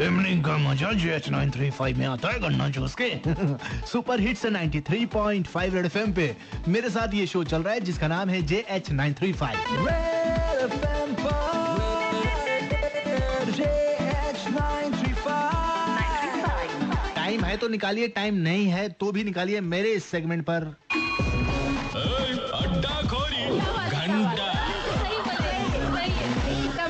Evening का मज़ा J H nine three five में आता है गन्ना जूस के। सुपर हिट्स 93.5 रेड एफएम पे। मेरे साथ ये शो चल रहा है जिसका नाम है J H nine three five time है तो निकालिए टाइम नहीं है तो भी निकालिए मेरे इस सेगमेंट पर।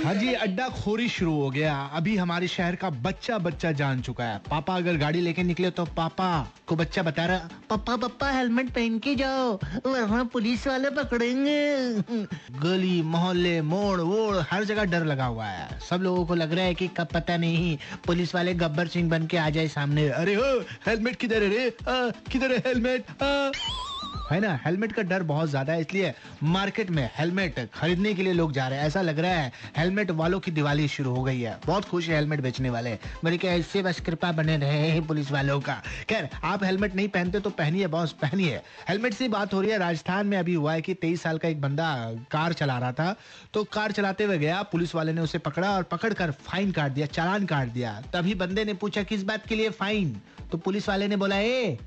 हाँ जी अड्डा खोरी शुरू हो गया। अभी हमारे शहर का बच्चा बच्चा जान चुका है। पापा अगर गाड़ी लेके निकले तो पापा को बच्चा बता रहा पापा पापा हेलमेट पहन के जाओ वहाँ पुलिस वाले पकड़ेंगे। गली मोहल्ले मोड़ वोड़ हर जगह डर लगा हुआ है। सब लोगों को लग रहा है कि कब पता नहीं पुलिस वाले गब्बर सिंह बन के आ जाए सामने। अरे हो हेलमेट किधर है रे? किधर है हेलमेट? आ, है ना? हेलमेट का डर बहुत ज़्यादा है, इसलिए मार्केट में हेलमेट खरीदने के लिए लोग जा रहे हैं। ऐसा लग रहा है हेलमेट वालों की दिवाली शुरू हो गई है। बहुत खुश है हेलमेट बेचने वाले। मेरे क्या ऐसे बस कृपा बने रहे हैं पुलिस वालों का। खैर, आप हेलमेट नहीं पहनते तो पहनिए बॉस पहनिए। हेलमेट से बात हो रही है। राजस्थान में अभी हुआ है कि तेईस साल का एक बंदा कार चला रहा था। तो कार चलाते हुए गया, पुलिस वाले ने उसे पकड़ा और पकड़कर फाइन काट दिया, चालान काट दिया। तभी बंदे ने पूछा, किस बात के लिए फाइन तो पुलिस वाले ने बोला, ए,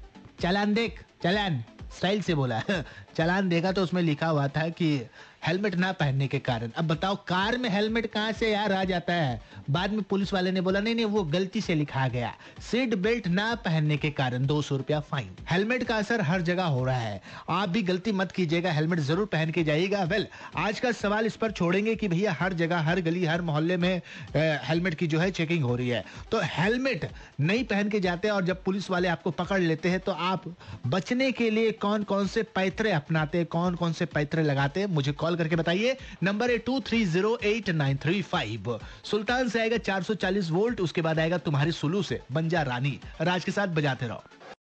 चालान देख, चालान। स्टाइल से बोला चलान देखा तो उसमें लिखा हुआ था कि हेलमेट ना पहनने के कारण। अब बताओ, कार में हेलमेट कहाँ से यार आ जाता है? बाद में पुलिस वाले ने बोला, नहीं नहीं, वो गलती से लिखा गया। सीट बेल्ट ना पहनने के कारण दो सौ रुपया फाइन। हेलमेट का असर हर जगह हो रहा है। आप भी गलती मत कीजिएगा, हेलमेट ज़रूर पहन के जाइएगा। वेल, आज का सवाल इस पर छोड़ेंगे कि भैया, हर जगह, हर गली, हर मोहल्ले में हेलमेट की जो है चेकिंग हो रही है। तो हेलमेट नहीं पहन के जाते और जब पुलिस वाले आपको पकड़ लेते हैं तो आप बचने के लिए कौन कौन से पैतरे अपनाते कौन कौन से पैतरे लगाते मुझे कॉल करके बताइए। नंबर है two three zero eight nine three five Sultan से आएगा 440 वोल्ट, उसके बाद आएगा तुम्हारी सुलू से बंजा रानी राज के साथ बजाते रहो।